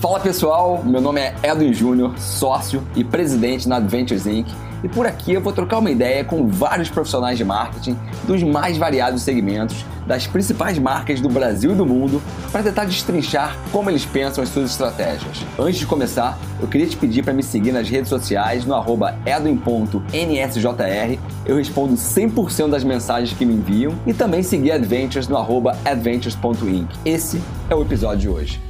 Fala pessoal, meu nome é Edwin Júnior, sócio e presidente na Adventures Inc. E por aqui eu vou trocar uma ideia com vários profissionais de marketing dos mais variados segmentos, das principais marcas do Brasil e do mundo, para tentar destrinchar como eles pensam as suas estratégias. Antes de começar, eu queria te pedir para me seguir nas redes sociais no edwin.nsjr. Eu respondo 100% das mensagens que me enviam e também seguir Adventures no adventures.inc. Esse é o episódio de hoje.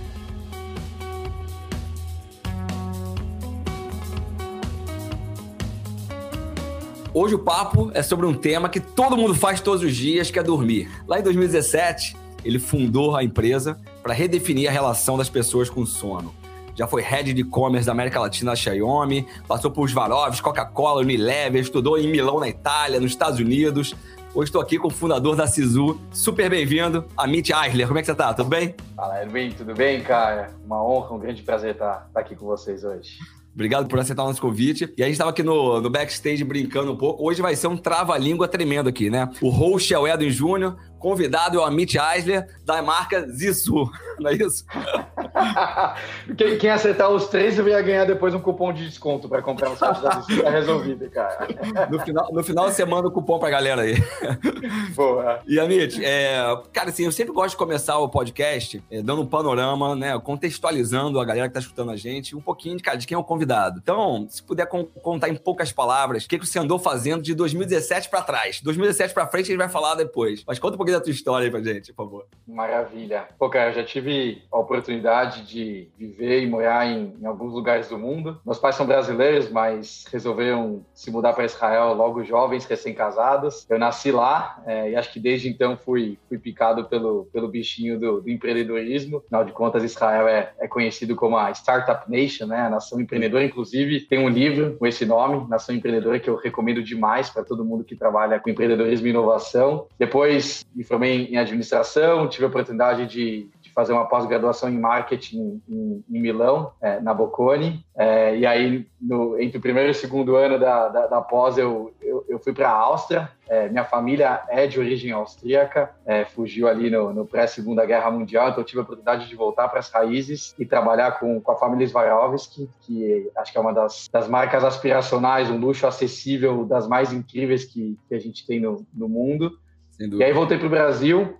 Hoje o papo é sobre um tema que todo mundo faz todos os dias, que é dormir. Lá em 2017, ele fundou a empresa para redefinir a relação das pessoas com sono. Já foi head de e-commerce da América Latina da Xiaomi, passou por Svarovs, Coca-Cola, Unilever, estudou em Milão, na Itália, nos Estados Unidos. Hoje estou aqui com o fundador da Sisu. Super bem-vindo, Amit Eisler. Como é que você está? Tudo bem? Fala, Erwin. Tudo bem, cara? Uma honra, um grande prazer estar, estar aqui com vocês hoje. Obrigado por aceitar o nosso convite. E a gente estava aqui no, no backstage brincando um pouco. Hoje vai ser um trava-língua tremendo aqui, né? O host é o Edwin Júnior, convidado é o Amit Eisler, da marca Zisu, não é isso? quem, quem, acertar os três vai ganhar depois um cupom de desconto para comprar o site da Zisu. Tá resolvido, cara. No final, no final você manda o cupom para a galera aí. Boa. E Amit, é, cara, assim, eu sempre gosto de começar o podcast é, dando um panorama, né, contextualizando a galera que está escutando a gente, um pouquinho de, cara, de quem é o convidado. Então, se puder contar em poucas palavras, o que, que você andou fazendo de 2017 para trás. 2017 para frente a gente vai falar depois. Mas conta um pouquinho pouquinho da tua história aí pra gente, por favor. Maravilha. Pô, cara, eu já tive a oportunidade de viver e morar em, em alguns lugares do mundo. Meus pais são brasileiros, mas resolveram se mudar para Israel logo jovens, recém-casados. Eu nasci lá é, e acho que desde então fui, fui picado pelo, pelo bichinho do, do empreendedorismo. Afinal de contas, Israel é, é conhecido como a Startup Nation, né? A nação empreendedora. Inclusive, tem um livro com esse nome, Nação Empreendedora, que eu recomendo demais para todo mundo que trabalha com empreendedorismo e inovação. Depois, me formei em administração, tive a oportunidade de, de fazer uma pós-graduação em marketing em, em Milão, é, na Bocconi. É, e aí, no, entre o primeiro e o segundo ano da, da, da pós, eu, eu, eu fui para a Áustria. É, minha família é de origem austríaca, é, fugiu ali no, no pré-segunda guerra mundial, então eu tive a oportunidade de voltar para as raízes e trabalhar com, com a família Swarovski, que acho que é uma das, das marcas aspiracionais, um luxo acessível das mais incríveis que, que a gente tem no, no mundo. E aí voltei para o Brasil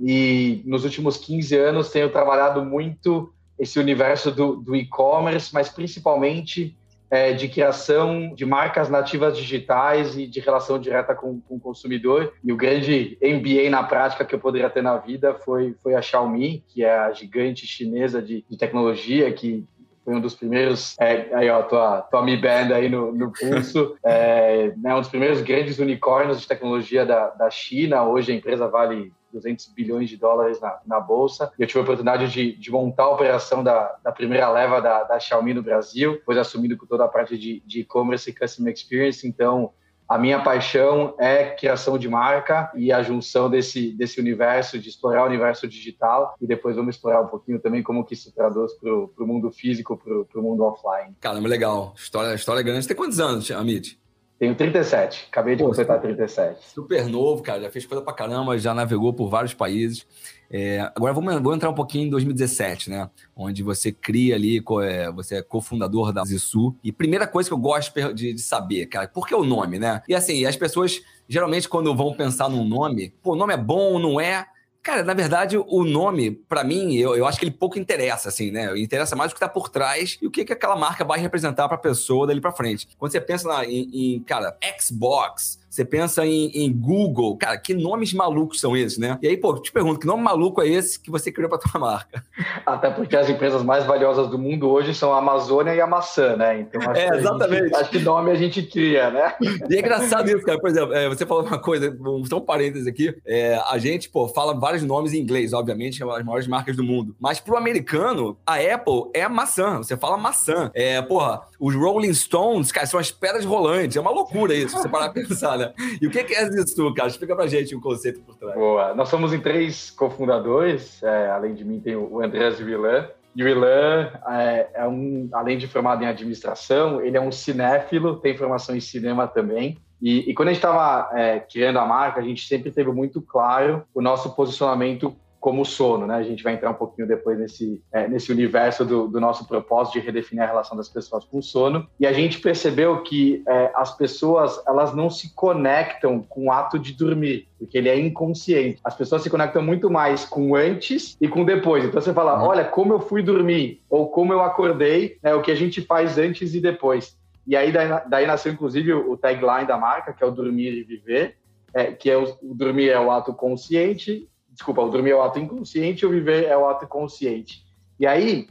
e nos últimos 15 anos tenho trabalhado muito esse universo do, do e-commerce, mas principalmente é, de criação de marcas nativas digitais e de relação direta com, com, o consumidor. E o grande MBA na prática que eu poderia ter na vida foi, foi a Xiaomi, que é a gigante chinesa de, de tecnologia que foi um dos primeiros, é, aí ó, tua, tua Mi Band aí no, no pulso, é, né, um dos primeiros grandes unicórnios de tecnologia da, da China. Hoje a empresa vale 200 bilhões de dólares na, na bolsa. Eu tive a oportunidade de, de montar a operação da, da primeira leva da, da Xiaomi no Brasil, depois assumindo com toda a parte de e-commerce e customer experience. Então, a minha paixão é criação de marca e a junção desse, desse universo, de explorar o universo digital e depois vamos explorar um pouquinho também como que isso traduz para o mundo físico, para o mundo offline. Caramba, legal. História, história grande. Você tem quantos anos, Amit? Tenho 37, acabei de Pô, completar 37. Super novo, cara, já fez coisa pra caramba, já navegou por vários países. É, agora vamos, vamos, entrar um pouquinho em 2017, né? Onde você cria ali, é, você é cofundador da Zisu. E primeira coisa que eu gosto de, de, saber, cara, por que o nome, né? E assim, as pessoas geralmente quando vão pensar num nome, pô, o nome é bom, não é? Cara, na verdade, o nome, para mim, eu, eu acho que ele pouco interessa, assim, né? Interessa mais o que tá por trás e o que, que aquela marca vai representar pra pessoa dali pra frente. Quando você pensa na, em, em, cara, Xbox, você pensa em, em, Google, cara, que nomes malucos são esses, né? E aí, pô, eu te pergunto, que nome maluco é esse que você criou para tua marca? Até porque as empresas mais valiosas do mundo hoje são a Amazônia e a maçã, né? Então, acho é, exatamente. Gente, acho que nome a gente cria, né? E é engraçado isso, cara. Por exemplo, é, você falou uma coisa, vamos um parênteses aqui. É, a gente, pô, fala vários nomes em inglês, obviamente, é as maiores marcas do mundo. Mas pro americano, a Apple é a maçã. Você fala maçã. É, porra, os Rolling Stones, cara, são as pedras rolantes. É uma loucura isso, você parar pra pensar, E o que é isso, cara? Explica pra gente o conceito por trás. Boa. Nós somos em três cofundadores. É, além de mim, tem o Andrés Villan. E o Ilan é, é, um, além de formado em administração, ele é um cinéfilo, tem formação em cinema também. E, e quando a gente estava é, criando a marca, a gente sempre teve muito claro o nosso posicionamento como sono, né? A gente vai entrar um pouquinho depois nesse, é, nesse universo do, do, nosso propósito de redefinir a relação das pessoas com o sono. E a gente percebeu que é, as pessoas elas não se conectam com o ato de dormir, porque ele é inconsciente. As pessoas se conectam muito mais com antes e com depois. Então você fala, uhum. olha como eu fui dormir ou como eu acordei, é o que a gente faz antes e depois. E aí daí, daí nasceu inclusive o tagline da marca, que é o dormir e viver. É, que é o, o dormir é o ato consciente Desculpa, o dormir é o ato inconsciente o viver é o ato consciente. E aí,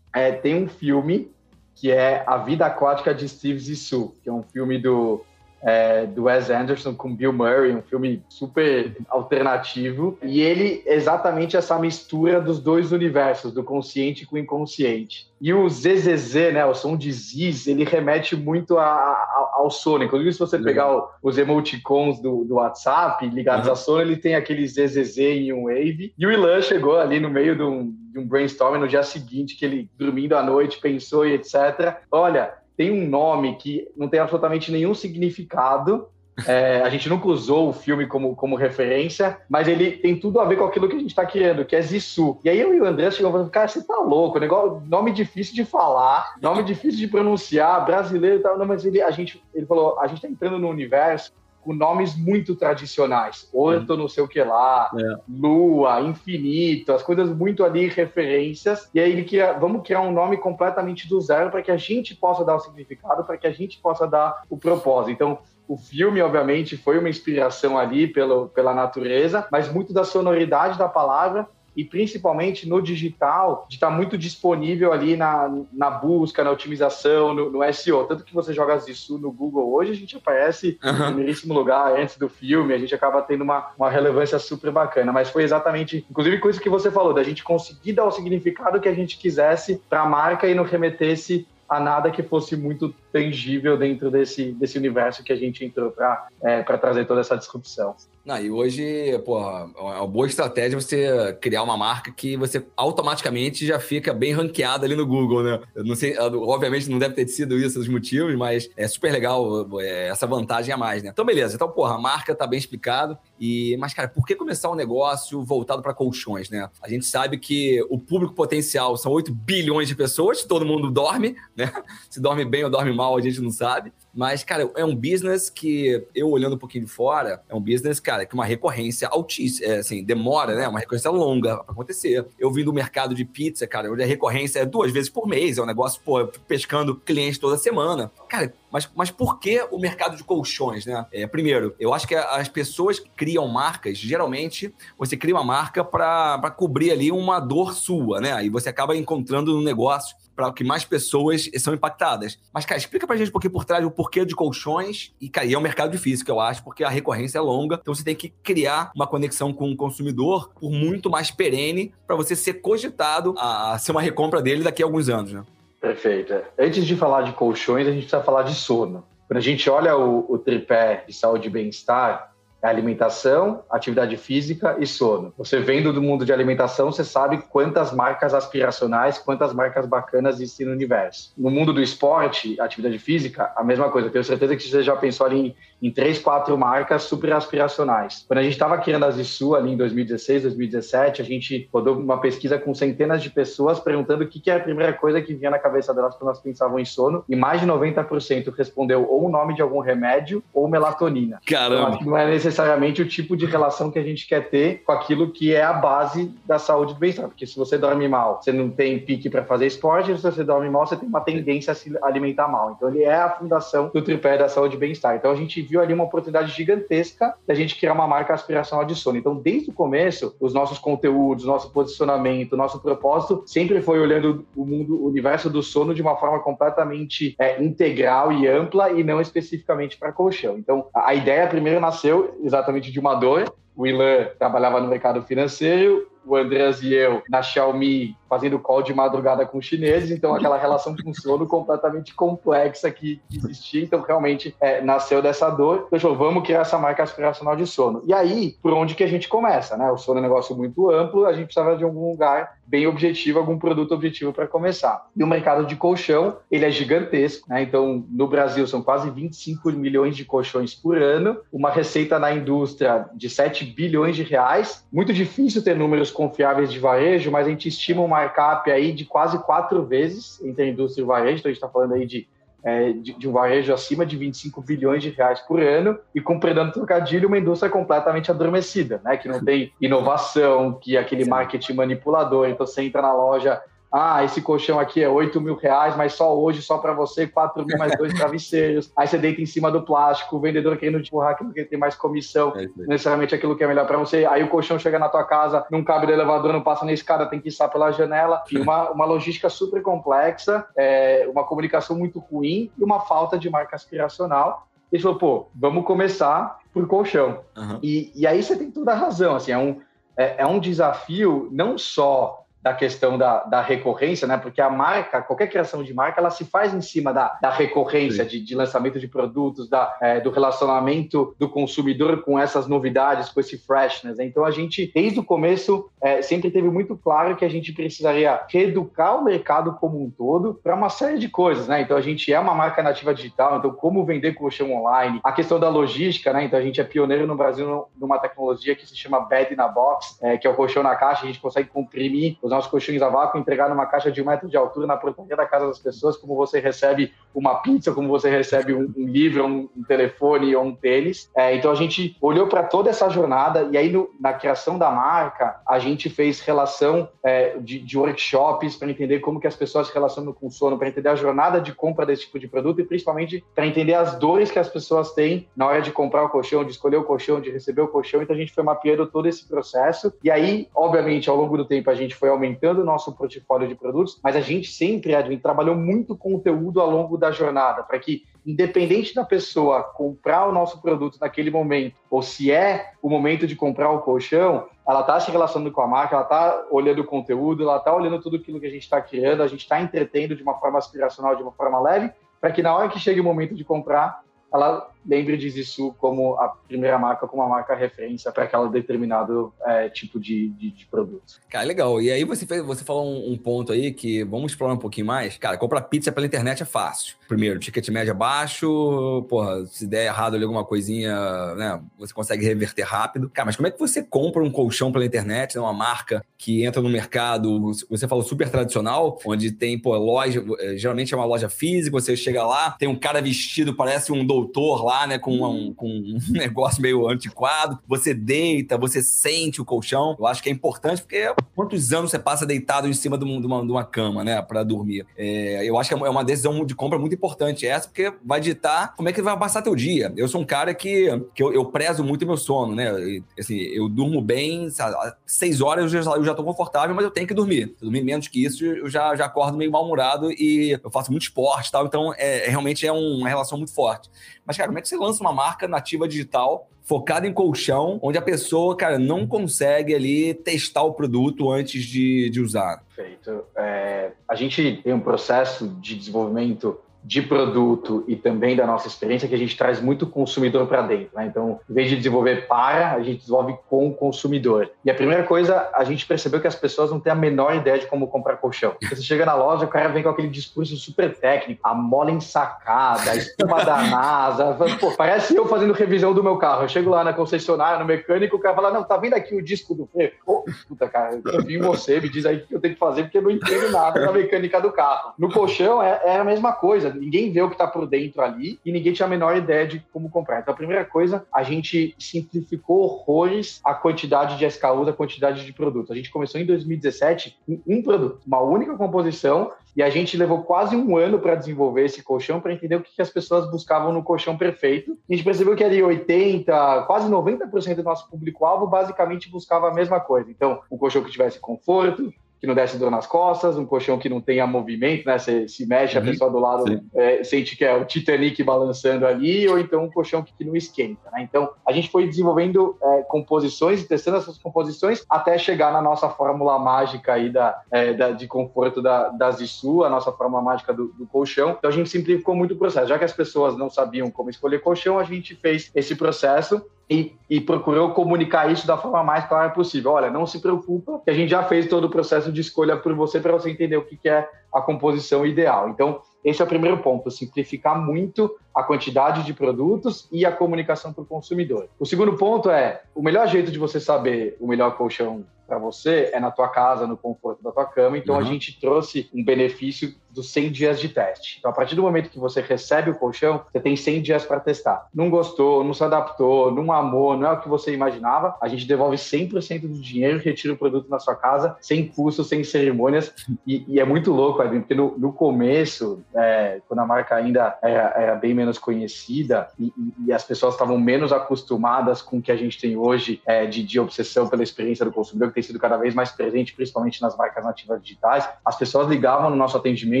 é, tem um filme que é A Vida Aquática de Steve Zissou, que é um filme do é, do Wes Anderson com Bill Murray, um filme super alternativo. E ele exatamente essa mistura dos dois universos, do consciente com o inconsciente. E o ZZZ, né, o som de Ziz, ele remete muito a, a, ao sono. Inclusive, se você pegar o, os emoticons do, do WhatsApp ligados uhum. a sono, ele tem aquele ZZZ em um wave. E o Ilan chegou ali no meio de um, de um brainstorming no dia seguinte, que ele, dormindo à noite, pensou e etc. Olha, tem um nome que não tem absolutamente nenhum significado. É, a gente nunca usou o filme como, como referência, mas ele tem tudo a ver com aquilo que a gente está querendo, que é Zissu. E aí eu e o André chegamos falando, cara, você tá louco, negócio, nome difícil de falar, nome difícil de pronunciar, brasileiro e tal. Não, mas ele, a gente, ele falou, a gente está entrando no universo com nomes muito tradicionais. Orto, não sei o que lá, é. Lua, Infinito, as coisas muito ali, referências. E aí ele queria, vamos criar um nome completamente do zero para que a gente possa dar o significado, para que a gente possa dar o propósito. Então, o filme, obviamente, foi uma inspiração ali pelo, pela natureza, mas muito da sonoridade da palavra e principalmente no digital, de estar tá muito disponível ali na, na busca, na otimização, no, no SEO. Tanto que você joga isso no Google hoje, a gente aparece uhum. no primeiríssimo lugar antes do filme, a gente acaba tendo uma, uma relevância super bacana. Mas foi exatamente, inclusive, com isso que você falou, da gente conseguir dar o significado que a gente quisesse para a marca e não remetesse a nada que fosse muito tangível dentro desse, desse universo que a gente entrou para é, trazer toda essa disrupção. Não, e hoje, pô, é uma boa estratégia você criar uma marca que você automaticamente já fica bem ranqueada ali no Google, né? Eu não sei, obviamente não deve ter sido isso os motivos, mas é super legal é, essa vantagem a mais, né? Então, beleza. Então, porra, a marca tá bem explicado. E, mas, cara, por que começar um negócio voltado para colchões, né? A gente sabe que o público potencial são 8 bilhões de pessoas, todo mundo dorme, né? Se dorme bem ou dorme mal, a gente não sabe. Mas, cara, é um business que, eu olhando um pouquinho de fora, é um business, cara, que uma recorrência altíssima, é, assim, demora, né? Uma recorrência longa para acontecer. Eu vim do mercado de pizza, cara, onde a recorrência é duas vezes por mês, é um negócio, pô, pescando clientes toda semana. Cara, mas, mas por que o mercado de colchões, né? É, primeiro, eu acho que as pessoas que criam marcas, geralmente, você cria uma marca para cobrir ali uma dor sua, né? E você acaba encontrando no negócio para que mais pessoas são impactadas. Mas, cara, explica pra gente um pouquinho por trás o porquê de colchões. E, cara, e é um mercado difícil, que eu acho, porque a recorrência é longa. Então você tem que criar uma conexão com o consumidor por muito mais perene para você ser cogitado a ser uma recompra dele daqui a alguns anos, né? Perfeito. Antes de falar de colchões, a gente precisa falar de sono. Quando a gente olha o, o tripé de saúde e bem-estar, alimentação, atividade física e sono. Você vendo do mundo de alimentação, você sabe quantas marcas aspiracionais, quantas marcas bacanas existem no universo. No mundo do esporte, atividade física, a mesma coisa. tenho certeza que você já pensou ali em, em três, quatro marcas super aspiracionais. Quando a gente estava criando a Zissu ali em 2016, 2017, a gente rodou uma pesquisa com centenas de pessoas perguntando o que, que era a primeira coisa que vinha na cabeça delas quando elas pensavam em sono. E mais de 90% respondeu ou o nome de algum remédio ou melatonina. Caramba! Então, não é necessariamente o tipo de relação que a gente quer ter com aquilo que é a base da saúde do bem-estar. Porque se você dorme mal, você não tem pique para fazer esporte, se você dorme mal, você tem uma tendência a se alimentar mal. Então, ele é a fundação do tripé da saúde e bem-estar. Então, a gente viu ali uma oportunidade gigantesca da gente criar uma marca aspiracional de sono. Então, desde o começo, os nossos conteúdos, nosso posicionamento, nosso propósito sempre foi olhando o mundo, o universo do sono de uma forma completamente é, integral e ampla e não especificamente para colchão. Então, a ideia primeiro nasceu exatamente de uma dor. O Ilan trabalhava no mercado financeiro, o Andreas e eu na Xiaomi fazendo call de madrugada com os chineses, então aquela relação com sono completamente complexa que existia, então realmente é, nasceu dessa dor. Então, vamos criar essa marca aspiracional de sono. E aí, por onde que a gente começa, né? O sono é um negócio muito amplo, a gente precisava de algum lugar bem objetivo, algum produto objetivo para começar. E o mercado de colchão, ele é gigantesco, né? Então, no Brasil são quase 25 milhões de colchões por ano, uma receita na indústria de 7 bilhões de reais. Muito difícil ter números confiáveis de varejo, mas a gente estima um markup aí de quase quatro vezes entre a indústria e o varejo, então a gente está falando aí de é, de, de, um varejo acima de 25 bilhões de reais por ano e com predando trocadilho uma indústria completamente adormecida, né? Que não tem inovação, que é aquele marketing manipulador. Então você entra na loja, ah, esse colchão aqui é 8 mil reais, mas só hoje, só para você, 4 mil mais dois travesseiros. Aí você deita em cima do plástico, o vendedor querendo te empurrar aquilo que tem mais comissão, é necessariamente aquilo que é melhor para você. Aí o colchão chega na tua casa, não cabe no elevador, não passa na escada, tem que ir pela janela. Enfim, uma, uma logística super complexa, é, uma comunicação muito ruim e uma falta de marca aspiracional. Ele falou, pô, vamos começar por colchão. Uhum. E, e aí você tem toda a razão, assim, é um, é, é um desafio não só da questão da, da recorrência, né? Porque a marca, qualquer criação de marca, ela se faz em cima da, da recorrência de, de, lançamento de produtos, da, é, do relacionamento do consumidor com essas novidades, com esse freshness. Né? Então a gente, desde o começo, é, sempre teve muito claro que a gente precisaria reeducar o mercado como um todo para uma série de coisas, né? Então a gente é uma marca nativa digital, então como vender colchão online, a questão da logística, né? Então a gente é pioneiro no Brasil numa tecnologia que se chama Bed na Box, é, que é o colchão na caixa, a gente consegue comprimir os nossos colchões a vácuo, entregar numa caixa de um metro de altura na portaria da casa das pessoas, como você recebe uma pizza, como você recebe um, um livro, um, um, telefone ou um tênis. É, então a gente olhou para toda essa jornada e aí no, na criação da marca a gente fez relação é, de, de, workshops para entender como que as pessoas se relacionam com o sono, para entender a jornada de compra desse tipo de produto e principalmente para entender as dores que as pessoas têm na hora de comprar o colchão, de escolher o colchão, de receber o colchão. Então a gente foi mapeando todo esse processo e aí, obviamente, ao longo do tempo a gente foi aumentando o nosso portfólio de produtos, mas a gente sempre, Edwin, trabalhou muito conteúdo ao longo da jornada, para que, independente da pessoa comprar o nosso produto naquele momento, ou se é o momento de comprar o colchão, ela está se relacionando com a marca, ela está olhando o conteúdo, ela está olhando tudo aquilo que a gente está criando, a gente está entretendo de uma forma aspiracional, de uma forma leve, para que na hora que chegue o momento de comprar, ela lembre de Zissu como a primeira marca, como a marca referência para aquele determinado é, tipo de, de, de, produto. Cara, legal. E aí você, fez, você falou um, um, ponto aí que vamos explorar um pouquinho mais. Cara, comprar pizza pela internet é fácil. Primeiro, ticket médio baixo, porra, se der errado ali alguma coisinha, né, você consegue reverter rápido. Cara, mas como é que você compra um colchão pela internet, né, uma marca que entra no mercado, você falou super tradicional, onde tem, pô, loja, geralmente é uma loja física, você chega lá, tem um cara vestido, parece um doutor lá, lá, né, com, um, com um negócio meio antiquado. Você deita, você sente o colchão. Eu acho que é importante, porque quantos anos você passa deitado em cima de uma, de uma cama, né, para dormir? É, eu acho que é uma decisão de compra muito importante essa, porque vai ditar como é que vai passar teu dia. Eu sou um cara que, que eu, eu prezo muito meu sono, né? E, assim, eu durmo bem, sabe, seis horas eu já, eu já tô confortável, mas eu tenho que dormir. Se eu dormir menos que isso, eu já, já acordo meio mal-humorado e eu faço muito esporte e tal, então é, realmente é uma relação muito forte. Mas, cara, como é que você lança uma marca nativa digital focada em colchão, onde a pessoa, cara, não consegue ali testar o produto antes de, de usar? Perfeito. É, a gente tem um processo de desenvolvimento de produto e também da nossa experiência que a gente traz muito consumidor para dentro. Né? Então, em vez de desenvolver para, a gente desenvolve com o consumidor. E a primeira coisa, a gente percebeu que as pessoas não têm a menor ideia de como comprar colchão. Você chega na loja, o cara vem com aquele discurso super técnico, a mola ensacada, a espuma da NASA. Pô, parece eu fazendo revisão do meu carro. Eu chego lá na concessionária, no mecânico, o cara fala: Não, tá vendo aqui o disco do freio? Pô, puta, cara, eu vim você, me diz aí o que eu tenho que fazer, porque eu não entendo nada da mecânica do carro. No colchão é, é a mesma coisa ninguém vê o que está por dentro ali e ninguém tinha a menor ideia de como comprar. Então, a primeira coisa, a gente simplificou horrores a quantidade de SKUs, a quantidade de produtos. A gente começou em 2017 com um produto, uma única composição, e a gente levou quase um ano para desenvolver esse colchão, para entender o que, as pessoas buscavam no colchão perfeito. A gente percebeu que ali 80, quase 90% do nosso público-alvo basicamente buscava a mesma coisa. Então, um colchão que tivesse conforto, que não desse dor nas costas, um colchão que não tenha movimento, né? Você se mexe, uhum. a pessoa do lado é, sente que é o Titanic balançando ali, ou então um colchão que, que não esquenta, né? Então, a gente foi desenvolvendo é, composições e testando essas composições até chegar na nossa fórmula mágica aí da, é, da de conforto da, da Zissu, a nossa fórmula mágica do, do, colchão. Então, a gente simplificou muito o processo. Já que as pessoas não sabiam como escolher colchão, a gente fez esse processo e, e, procurou comunicar isso da forma mais clara possível. Olha, não se preocupa, que a gente já fez todo o processo de escolha por você para você entender o que, que é a composição ideal. Então, esse é o primeiro ponto, simplificar muito a quantidade de produtos e a comunicação para o consumidor. O segundo ponto é, o melhor jeito de você saber o melhor colchão para você é na tua casa, no conforto da tua cama. Então uhum. a gente trouxe um benefício dos 100 dias de teste. Então, a partir do momento que você recebe o colchão, você tem 100 dias para testar. Não gostou, não se adaptou, não amou, não é o que você imaginava, a gente devolve 100% do dinheiro e retira o produto na sua casa, sem custo, sem cerimônias. E, e é muito louco, Edwin, porque no, no começo, é, quando a marca ainda era, era bem menos conhecida e, e as pessoas estavam menos acostumadas com o que a gente tem hoje é, de, de obsessão pela experiência do consumidor, que tem sido cada vez mais presente, principalmente nas marcas nativas digitais, as pessoas ligavam no nosso atendimento,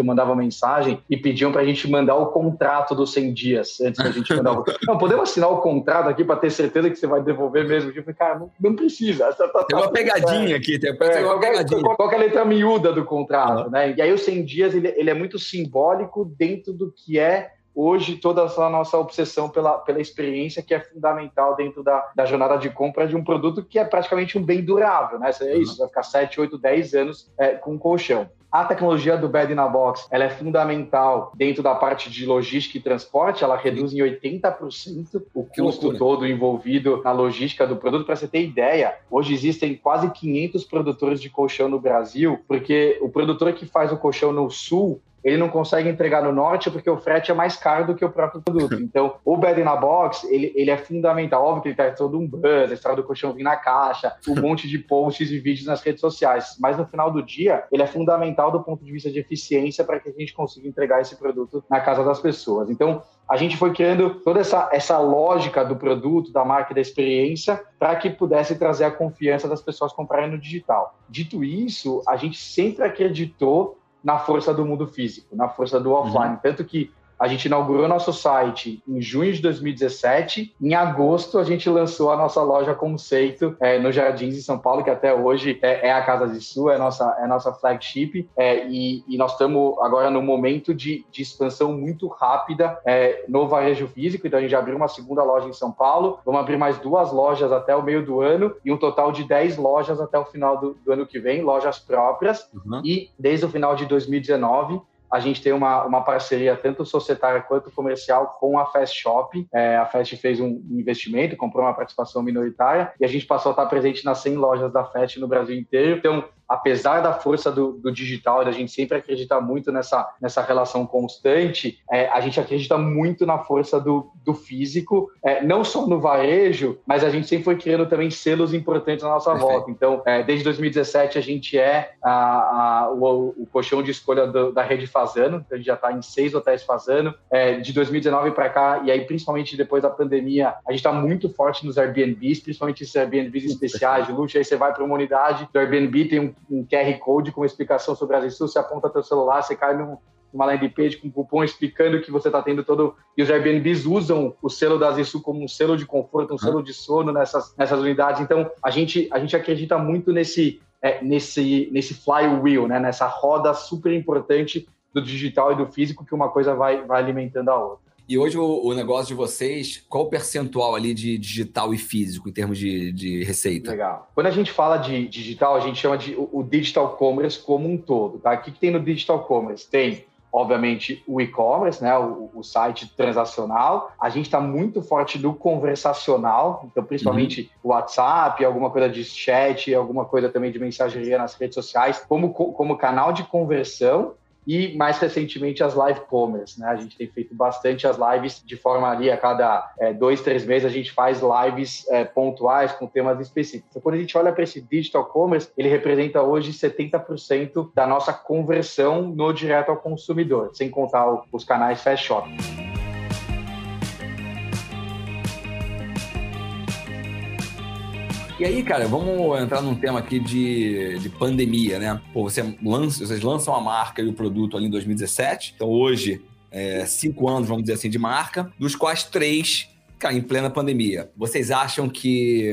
mandavam mensagem e pediam para a gente mandar o contrato dos 100 dias antes da gente mandar o... Não, podemos assinar o contrato aqui para ter certeza que você vai devolver mesmo? Eu falei, cara, não, não precisa. Tá, tá, tem uma tá pegadinha aqui, tem, é, uma pegadinha. Qual, qual é a letra miúda do contrato, uhum. né? E aí os 100 dias, ele, ele é muito simbólico dentro do que é hoje toda essa nossa obsessão pela, pela experiência que é fundamental dentro da, da jornada de compra de um produto que é praticamente um bem durável, né? É isso, vai ficar 7, 8, 10 anos é, com colchão. A tecnologia do Bed in a Box ela é fundamental dentro da parte de logística e transporte, ela reduz em 80% o custo todo envolvido na logística do produto. Para você ter ideia, hoje existem quase 500 produtores de colchão no Brasil, porque o produtor que faz o colchão no sul, ele não consegue entregar no norte porque o frete é mais caro do que o próprio produto. Então, o Bed in a Box, ele, ele é fundamental. Óbvio que ele traz todo um buzz, a história do colchão vir na caixa, um monte de posts e vídeos nas redes sociais. Mas no final do dia, ele é fundamental do ponto de vista de eficiência para que a gente consiga entregar esse produto na casa das pessoas. Então, a gente foi criando toda essa, essa lógica do produto, da marca, da experiência, para que pudesse trazer a confiança das pessoas comprarem no digital. Dito isso, a gente sempre acreditou na força do mundo físico, na força do offline. Uhum. Tanto que a gente inaugurou nosso site em junho de 2017. Em agosto, a gente lançou a nossa loja conceito é, no Jardins, em São Paulo, que até hoje é, é a Casa de Sul, é a nossa, é nossa flagship. É, e, e, nós estamos agora no momento de, de expansão muito rápida é, no varejo físico. Então, a gente já abriu uma segunda loja em São Paulo. Vamos abrir mais duas lojas até o meio do ano e um total de 10 lojas até o final do, do ano que vem, lojas próprias. Uhum. E desde o final de 2019, a gente tem uma, uma parceria tanto societária quanto comercial com a Fast Shop. É, a Fast fez um investimento, comprou uma participação minoritária e a gente passou a estar presente nas 100 lojas da Fast no Brasil inteiro. Então, apesar da força do, do digital, da gente sempre acreditar muito nessa, nessa relação constante, é, a gente acredita muito na força do, do físico, é, não só no varejo, mas a gente sempre foi criando também selos importantes na nossa Perfeito. volta. Então, é, desde 2017, a gente é a, a, o, o colchão de escolha do, da rede Fazano, então a gente já está em seis hotéis Fazano. É, de 2019 para cá, e aí principalmente depois da pandemia, a gente está muito forte nos Airbnbs, principalmente esses Airbnbs especiais de luxo. Aí você vai para uma unidade do Airbnb, tem um um QR Code com uma explicação sobre as Sul, você aponta teu celular, você cai num, numa landing page com um cupom explicando que você está tendo todo. E os Airbnbs usam o selo da Zisu como um selo de conforto, um selo de sono nessas, nessas unidades. Então, a gente, a gente acredita muito nesse, é, nesse, nesse flywheel, né? nessa roda super importante do digital e do físico, que uma coisa vai, vai alimentando a outra. E hoje o, o, negócio de vocês, qual o percentual ali de digital e físico em termos de, de receita? Legal. Quando a gente fala de digital, a gente chama de o, o digital commerce como um todo. Tá? O que, que tem no digital commerce? Tem obviamente, o e-commerce, né, o, o, site transacional. A gente está muito forte no conversacional, então, principalmente o uhum. WhatsApp, alguma coisa de chat, alguma coisa também de mensageria nas redes sociais, como, como canal de conversão e mais recentemente as live commerce, né? A gente tem feito bastante as lives de forma ali a cada é, dois, três meses a gente faz lives é, pontuais com temas específicos. Então, quando a gente olha para esse digital commerce, ele representa hoje 70% da nossa conversão no direto ao consumidor, sem contar os canais fast. E aí, cara, vamos entrar num tema aqui de, de pandemia, né? Pô, você lança, vocês lançam a marca e o produto ali em 2017. Então, hoje, é, cinco anos, vamos dizer assim, de marca, dos quais três cara, em plena pandemia. Vocês acham que,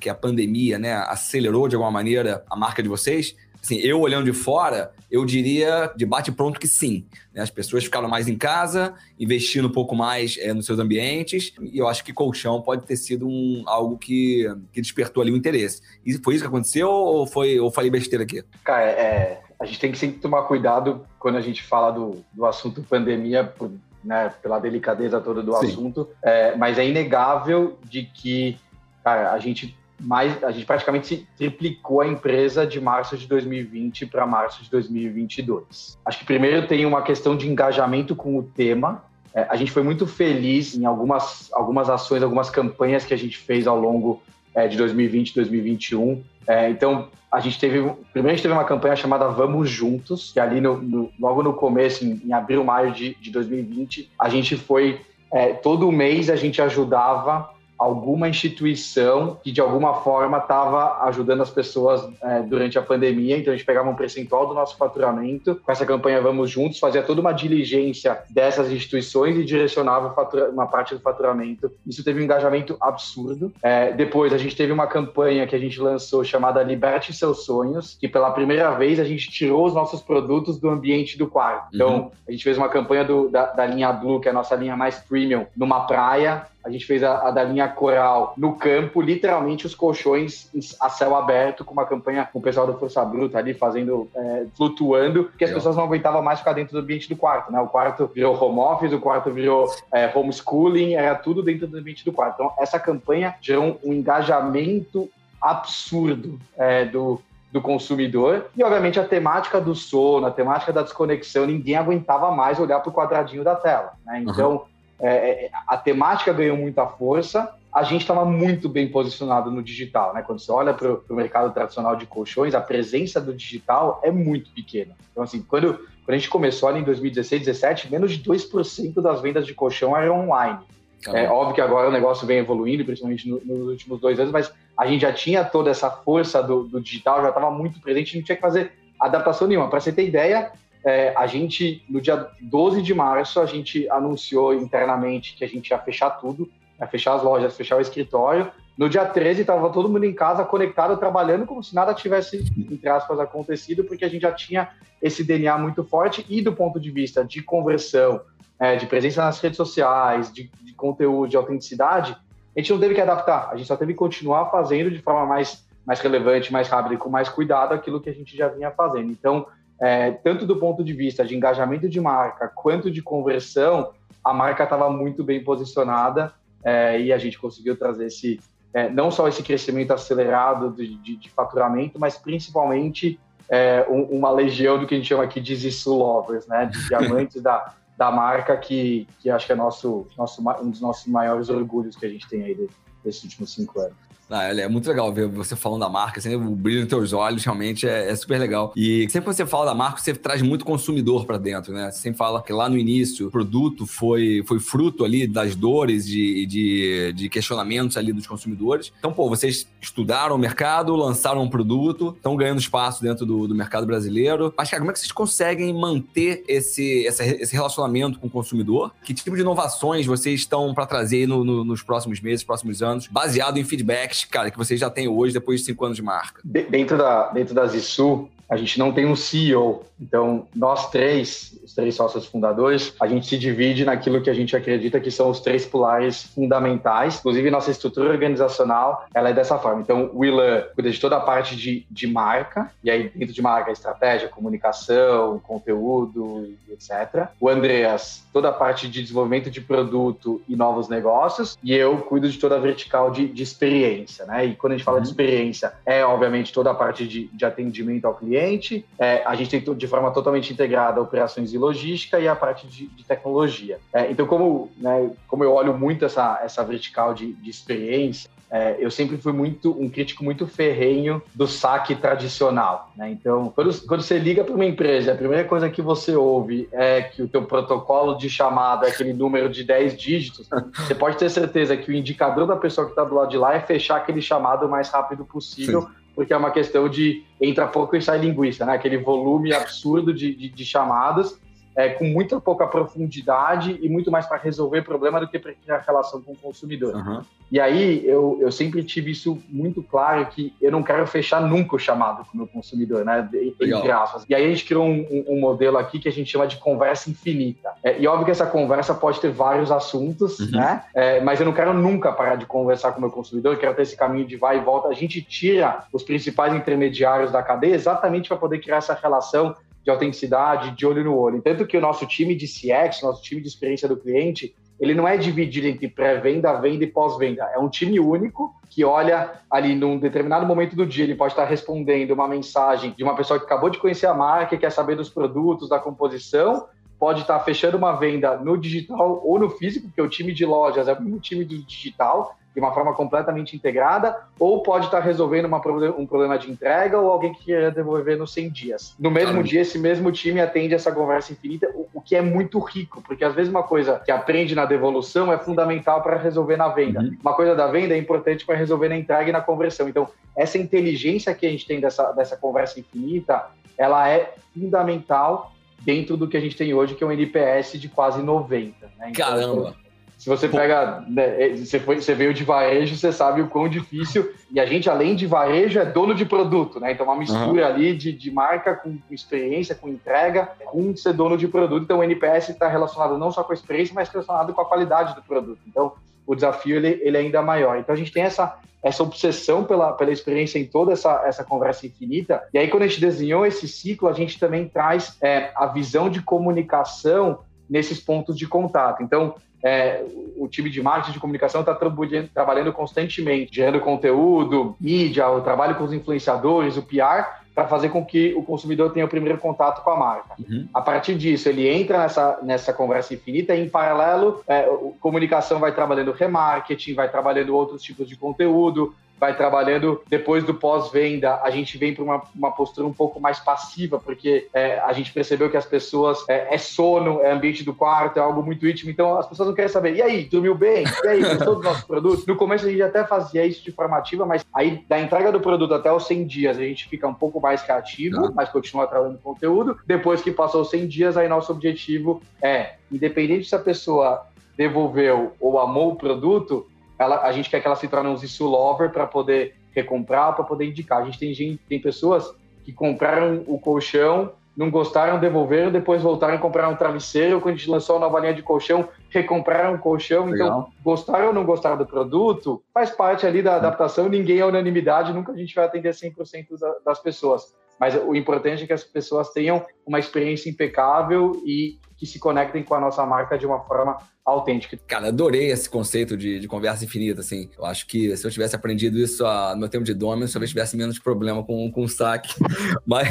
que a pandemia né, acelerou de alguma maneira a marca de vocês? Assim, eu olhando de fora, eu diria de bate pronto que sim. Né? As pessoas ficaram mais em casa, investindo um pouco mais é, nos seus ambientes, e eu acho que colchão pode ter sido um, algo que, que despertou ali o interesse. E foi isso que aconteceu ou foi ou falei besteira aqui? Cara, é, a gente tem que sempre tomar cuidado quando a gente fala do, do assunto pandemia, por, né, pela delicadeza toda do Sim. assunto, é, mas é inegável de que cara, a gente mais, a gente praticamente triplicou a empresa de março de 2020 para março de 2022. Acho que primeiro tem uma questão de engajamento com o tema. É, a gente foi muito feliz em algumas, algumas ações, algumas campanhas que a gente fez ao longo é, de 2020 2021. É, então, a gente teve. Primeiro, a gente teve uma campanha chamada Vamos Juntos, que ali no, no, logo no começo, em, em abril, maio de, de 2020, a gente foi. É, todo mês a gente ajudava alguma instituição que de alguma forma estava ajudando as pessoas é, durante a pandemia. Então a gente pegava um percentual do nosso faturamento com essa campanha Vamos Juntos, fazia toda uma diligência dessas instituições e direcionava uma parte do faturamento. Isso teve um engajamento absurdo. É, depois a gente teve uma campanha que a gente lançou chamada Liberte Seus Sonhos, que pela primeira vez a gente tirou os nossos produtos do ambiente do quarto. Então uhum. a gente fez uma campanha do, da, da linha Blue, que é a nossa linha mais premium, numa praia a gente fez a, a, da linha coral no campo, literalmente os colchões a céu aberto, com uma campanha com o pessoal do Força Bruta ali fazendo, é, flutuando, porque as pessoas não aguentavam mais ficar dentro do ambiente do quarto, né? O quarto virou home office, o quarto virou é, homeschooling, era tudo dentro do ambiente do quarto. Então, essa campanha gerou um, um engajamento absurdo é, do, do consumidor. E, obviamente, a temática do sono, a temática da desconexão, ninguém aguentava mais olhar para o quadradinho da tela. Né? Então, uhum. É, é, a temática ganhou muita força, a gente estava muito bem posicionado no digital, né? Quando você olha para o mercado tradicional de colchões, a presença do digital é muito pequena. Então, assim, quando, quando a gente começou ali em 2016, 2017, menos de 2% das vendas de colchão eram online. Tá é óbvio que agora o negócio vem evoluindo, principalmente no, nos últimos dois anos, mas a gente já tinha toda essa força do, do digital, já estava muito presente, não tinha que fazer adaptação nenhuma. Para você ter ideia, é, a gente, no dia 12 de março, a gente anunciou internamente que a gente ia fechar tudo, ia fechar as lojas, fechar o escritório. No dia 13, estava todo mundo em casa, conectado, trabalhando, como se nada tivesse, entre aspas, acontecido, porque a gente já tinha esse DNA muito forte e do ponto de vista de conversão, é, de presença nas redes sociais, de, de conteúdo, de autenticidade, a gente não teve que adaptar, a gente só teve que continuar fazendo de forma mais, mais relevante, mais rápida e com mais cuidado aquilo que a gente já vinha fazendo. Então, é, tanto do ponto de vista de engajamento de marca quanto de conversão, a marca estava muito bem posicionada é, e a gente conseguiu trazer esse é, não só esse crescimento acelerado de, de, de faturamento, mas principalmente é, um, uma legião do que a gente chama aqui de Zissu Lovers, né, de diamantes da, da marca que, que acho que é nosso, nosso, um dos nossos maiores orgulhos que a gente tem aí desses últimos cinco anos. Ah, é muito legal ver você falando da marca, assim, o brilho nos teus olhos realmente é, é, super legal. E sempre que você fala da marca, você traz muito consumidor para dentro, né? Você sempre fala que lá no início o produto foi, foi fruto ali das dores de, de, de questionamentos ali dos consumidores. Então, pô, vocês estudaram o mercado, lançaram um produto, estão ganhando espaço dentro do, do mercado brasileiro. Mas, cara, como é que vocês conseguem manter esse, esse relacionamento com o consumidor? Que tipo de inovações vocês estão para trazer no, no, nos próximos meses, próximos anos, baseado em feedbacks cara, que vocês já têm hoje depois de cinco anos de marca? De, dentro, da, dentro da Zissu, a gente não tem um CEO. Então, nós três, os três sócios fundadores, a gente se divide naquilo que a gente acredita que são os três pilares fundamentais. Inclusive, nossa estrutura organizacional, ela é dessa forma. Então, o Willan cuida de toda a parte de, de marca, e aí dentro de marca, estratégia, comunicação, conteúdo, etc. O Andreas, toda a parte de desenvolvimento de produto e novos negócios, e eu cuido de toda a vertical de, de experiência, né? E quando a gente fala uhum. de experiência, é obviamente toda a parte de, de atendimento ao cliente, cliente. É, a gente tem de forma totalmente integrada operações e logística e a parte de, de tecnologia. É, então, como, né, como eu olho muito essa, essa vertical de, de experiência, é, eu sempre fui muito um crítico muito ferrenho do saque tradicional. Né? Então, quando, quando você liga para uma empresa, a primeira coisa que você ouve é que o teu protocolo de chamada é aquele número de 10 dígitos, você pode ter certeza que o indicador da pessoa que está do lado de lá é fechar aquele chamado o mais rápido possível, Sim porque é uma questão de entra pouco e sai linguiça, né? Aquele volume absurdo de, de, de chamadas. É, com muita pouca profundidade e muito mais para resolver problema do que para criar relação com o consumidor. Uhum. E aí eu, eu sempre tive isso muito claro que eu não quero fechar nunca o chamado com o meu consumidor, né? Entre aspas. E aí a gente criou um, um, modelo aqui que a gente chama de conversa infinita. É, e óbvio que essa conversa pode ter vários assuntos, uhum. né? É, mas eu não quero nunca parar de conversar com o meu consumidor, eu quero ter esse caminho de vai e volta. A gente tira os principais intermediários da cadeia exatamente para poder criar essa relação de autenticidade, de olho no olho. Tanto que o nosso time de CX, nosso time de experiência do cliente, ele não é dividido entre pré-venda, venda e pós-venda. É um time único que olha ali num determinado momento do dia, ele pode estar respondendo uma mensagem de uma pessoa que acabou de conhecer a marca, quer saber dos produtos, da composição, pode estar fechando uma venda no digital ou no físico, porque o time de lojas é o mesmo time do digital, de uma forma completamente integrada, ou pode estar resolvendo uma, um problema de entrega ou alguém que queira devolver nos 100 dias. No mesmo dia, esse mesmo time atende essa conversa infinita, o, o, que é muito rico, porque às vezes uma coisa que aprende na devolução é fundamental para resolver na venda. Uhum. Uma coisa da venda é importante para resolver na entrega e na conversão. Então, essa inteligência que a gente tem dessa, dessa conversa infinita, ela é fundamental dentro do que a gente tem hoje, que é um NPS de quase 90. Né? Então, Caramba! Se você pega, né, é, você, foi, você veio de varejo, você sabe o quão difícil. E a gente, além de varejo, é dono de produto, né? Então, uma mistura uhum. ali de, de marca com experiência, com entrega, com ser dono de produto. Então, o NPS está relacionado não só com a experiência, mas relacionado com a qualidade do produto. Então, o desafio ele, ele é ainda maior. Então, a gente tem essa, essa obsessão pela, pela experiência em toda essa, essa conversa infinita. E aí, quando a gente desenhou esse ciclo, a gente também traz é, a visão de comunicação nesses pontos de contato. Então, é, o time de marketing de comunicação está trabalhando constantemente, gerando conteúdo, mídia, o trabalho com os influenciadores, o PR, para fazer com que o consumidor tenha o primeiro contato com a marca. Uhum. A partir disso, ele entra nessa, nessa conversa infinita e, em paralelo, é, comunicação vai trabalhando remarketing, vai trabalhando outros tipos de conteúdo, vai trabalhando depois do pós-venda, a gente vem para uma, uma postura um pouco mais passiva, porque é, a gente percebeu que as pessoas é, é, sono, é ambiente do quarto, é algo muito íntimo, então as pessoas não querem saber, e aí, dormiu bem? E aí, gostou dos nossos produtos? No começo a gente até fazia isso de forma ativa, mas aí da entrega do produto até os 100 dias a gente fica um pouco mais criativo, ah. mas continua trabalhando conteúdo. Depois que passou os 100 dias, aí nosso objetivo é, independente se a pessoa devolveu ou amou o produto, ela, a gente quer que ela se torne um Zissu Lover para poder recomprar, para poder indicar. A gente tem, gente, tem pessoas que compraram o colchão, não gostaram, devolveram, depois voltaram e compraram um travesseiro. Quando a gente lançou a nova linha de colchão, recompraram o colchão. Então, Legal. Então, gostaram ou não gostaram do produto, faz parte ali da adaptação. Ninguém é unanimidade, nunca a gente vai atender 100% das pessoas. Mas o importante é que as pessoas tenham uma experiência impecável e que se conectem com a nossa marca de uma forma autêntica. Cara, adorei esse conceito de, de conversa infinita, assim. Eu acho que se eu tivesse aprendido isso a, no tempo de Dominus, talvez tivesse menos problema com, com o saque. Mas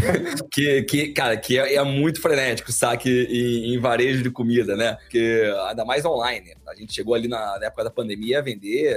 que, que, cara, que é, é muito frenético o saque em, em, varejo de comida, né? Porque ainda mais online. A gente chegou ali na, na época da pandemia a vender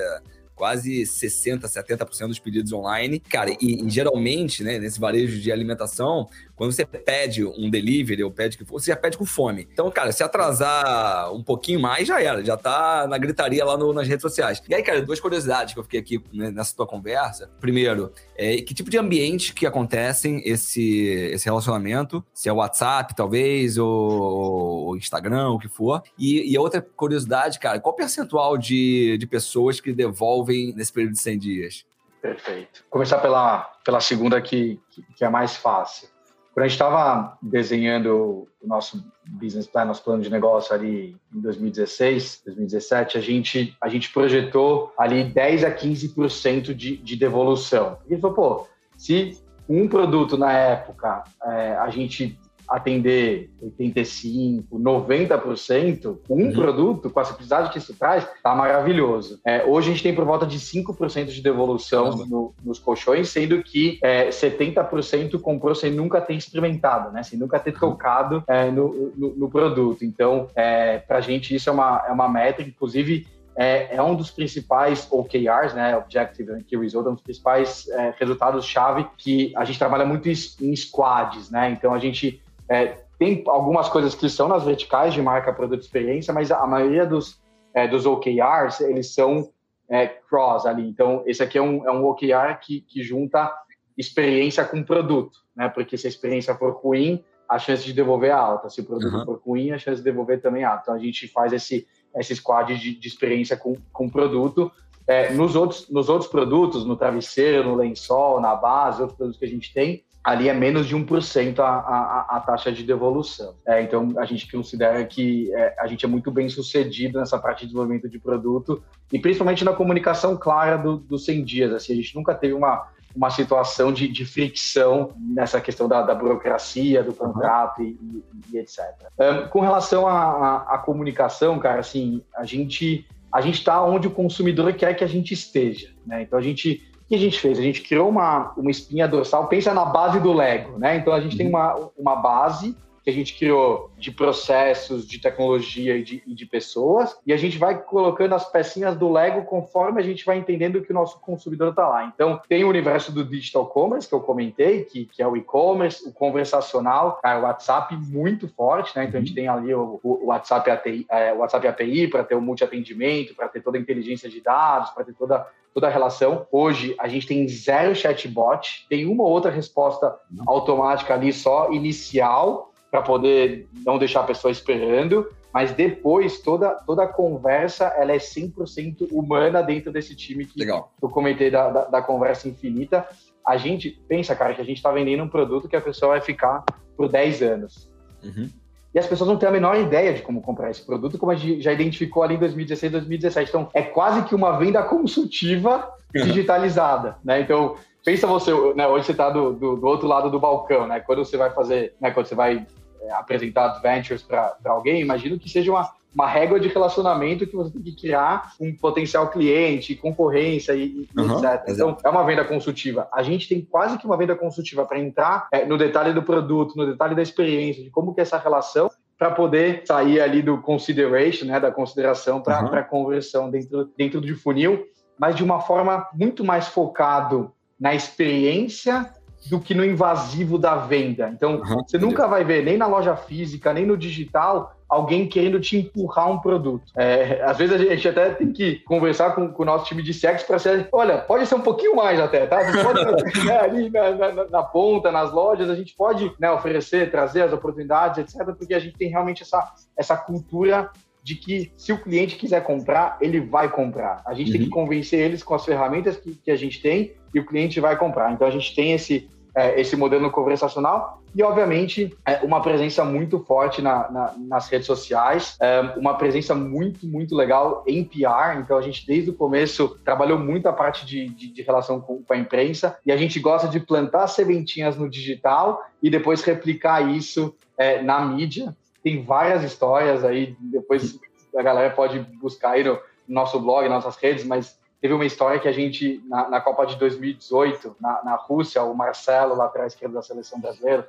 quase 60%, 70% dos pedidos online. Cara, e, e, geralmente, né, nesse varejo de alimentação, quando você pede um delivery ou pede que você já pede com fome. Então, cara, se atrasar um pouquinho mais, já era, já tá na gritaria lá no, nas redes sociais. E aí, cara, duas curiosidades que eu fiquei aqui né, nessa tua conversa. Primeiro, é, que tipo de ambiente que acontecem esse, esse relacionamento? Se é WhatsApp, talvez, ou, ou Instagram, o que for. E, e, outra curiosidade, cara, qual o percentual de, de pessoas que devolvem nesse período de 100 dias? Perfeito. Começar pela, pela segunda que, que é mais fácil. Quando a gente estava desenhando o nosso business plan, nosso plano de negócio ali em 2016, 2017, a gente, a gente projetou ali 10 a 15% de, de devolução. E ele falou, pô, se um produto na época é, a gente atender 85%, 90%, um uhum. produto, com a simplicidade que isso traz, tá maravilhoso. É, hoje a gente tem por volta de 5% de devolução no, nos colchões, sendo que é, 70% comprou sem nunca ter experimentado, né? sem nunca ter tocado é, no, no, no, produto. Então, é, para a gente isso é uma, é uma meta, inclusive é, é, um dos principais OKRs, né, Objective Key Result, é um dos principais é, resultados-chave que a gente trabalha muito em squads, né? Então a gente é, tem algumas coisas que são nas verticais de marca, produto, experiência, mas a maioria dos, é, dos OKRs, eles são é, cross ali. Então, esse aqui é um, é um OKR que, que junta experiência com produto, né? Porque se a experiência for ruim, a chance de devolver é alta. Se o produto uhum. for ruim, a chance de devolver também é alta. Então a gente faz esse, esse squad de, de experiência com, com produto. É, nos, outros, nos outros produtos, no travesseiro, no lençol, na base, outros produtos que a gente tem, ali é menos de 1% a, a, a taxa de devolução. É, então, a gente considera que é, a gente é muito bem sucedido nessa parte de desenvolvimento de produto e principalmente na comunicação clara dos do 100 dias. Assim, a gente nunca teve uma, uma situação de, de fricção nessa questão da, da burocracia, do contrato e, e, e, etc. Um, com relação à comunicação, cara, assim, a gente a gente está onde o consumidor quer que a gente esteja. Né? Então a gente que a gente fez? A gente criou uma, uma espinha dorsal, pensa na base do Lego, né? Então a gente uhum. tem uma, uma base que a gente criou de processos, de tecnologia e de, e de, pessoas, e a gente vai colocando as pecinhas do Lego conforme a gente vai entendendo que o nosso consumidor está lá. Então, tem o universo do digital commerce, que eu comentei, que, que é o e-commerce, o conversacional, cara, o WhatsApp muito forte, né? Então, a gente uhum. tem ali o, o WhatsApp API, é, WhatsApp API para ter o multi-atendimento, para ter toda a inteligência de dados, para ter toda toda a relação. Hoje a gente tem zero chatbot, tem uma outra resposta automática ali só inicial para poder não deixar a pessoa esperando, mas depois toda toda a conversa ela é 100% humana dentro desse time que Legal. eu comentei da, da, da, conversa infinita. A gente pensa, cara, que a gente está vendendo um produto que a pessoa vai ficar por 10 anos. Uhum e as pessoas não têm a menor ideia de como comprar esse produto, como a gente já identificou ali em 2016, 2017. Então, é quase que uma venda consultiva digitalizada, né? Então, pensa você, né, hoje você está do, do, do, outro lado do balcão, né? Quando você vai fazer, né, quando você vai é, apresentar adventures para alguém, imagino que seja uma, uma régua de relacionamento que você tem que criar um potencial cliente, concorrência e, uhum, etc. Então, é uma venda consultiva. A gente tem quase que uma venda consultiva para entrar é, no detalhe do produto, no detalhe da experiência, de como que é essa relação para poder sair ali do consideration, né, da consideração para uhum. conversão dentro, dentro do funil, mas de uma forma muito mais focado na experiência do que no invasivo da venda. Então, uhum, você nunca vai ver, nem na loja física, nem no digital, alguém querendo te empurrar um produto. É, às vezes a gente até tem que conversar com, com o nosso time de sexo para ser, olha, pode ser um pouquinho mais até, tá? Pode, né, ali na, na, na, ponta, nas lojas, a gente pode né, oferecer, trazer as oportunidades, etc., porque a gente tem realmente essa, essa cultura de que se o cliente quiser comprar, ele vai comprar. A gente uhum. tem que uhum. convencer eles com as ferramentas que, que a gente tem e o cliente vai comprar. Então a gente tem esse, é, esse modelo conversacional e, obviamente, é, uma presença muito forte na, na, nas redes sociais, é, uma presença muito, muito legal em PR. Então, a gente, desde o começo, trabalhou muito a parte de, de, de relação com, com, a imprensa e a gente gosta de plantar sementinhas no digital e depois replicar isso é, na mídia. Tem várias histórias aí, depois a galera pode buscar aí no nosso blog, nossas redes, mas Teve uma história que a gente, na, na Copa de 2018, na, na, Rússia, o Marcelo, lateral esquerdo da seleção brasileira,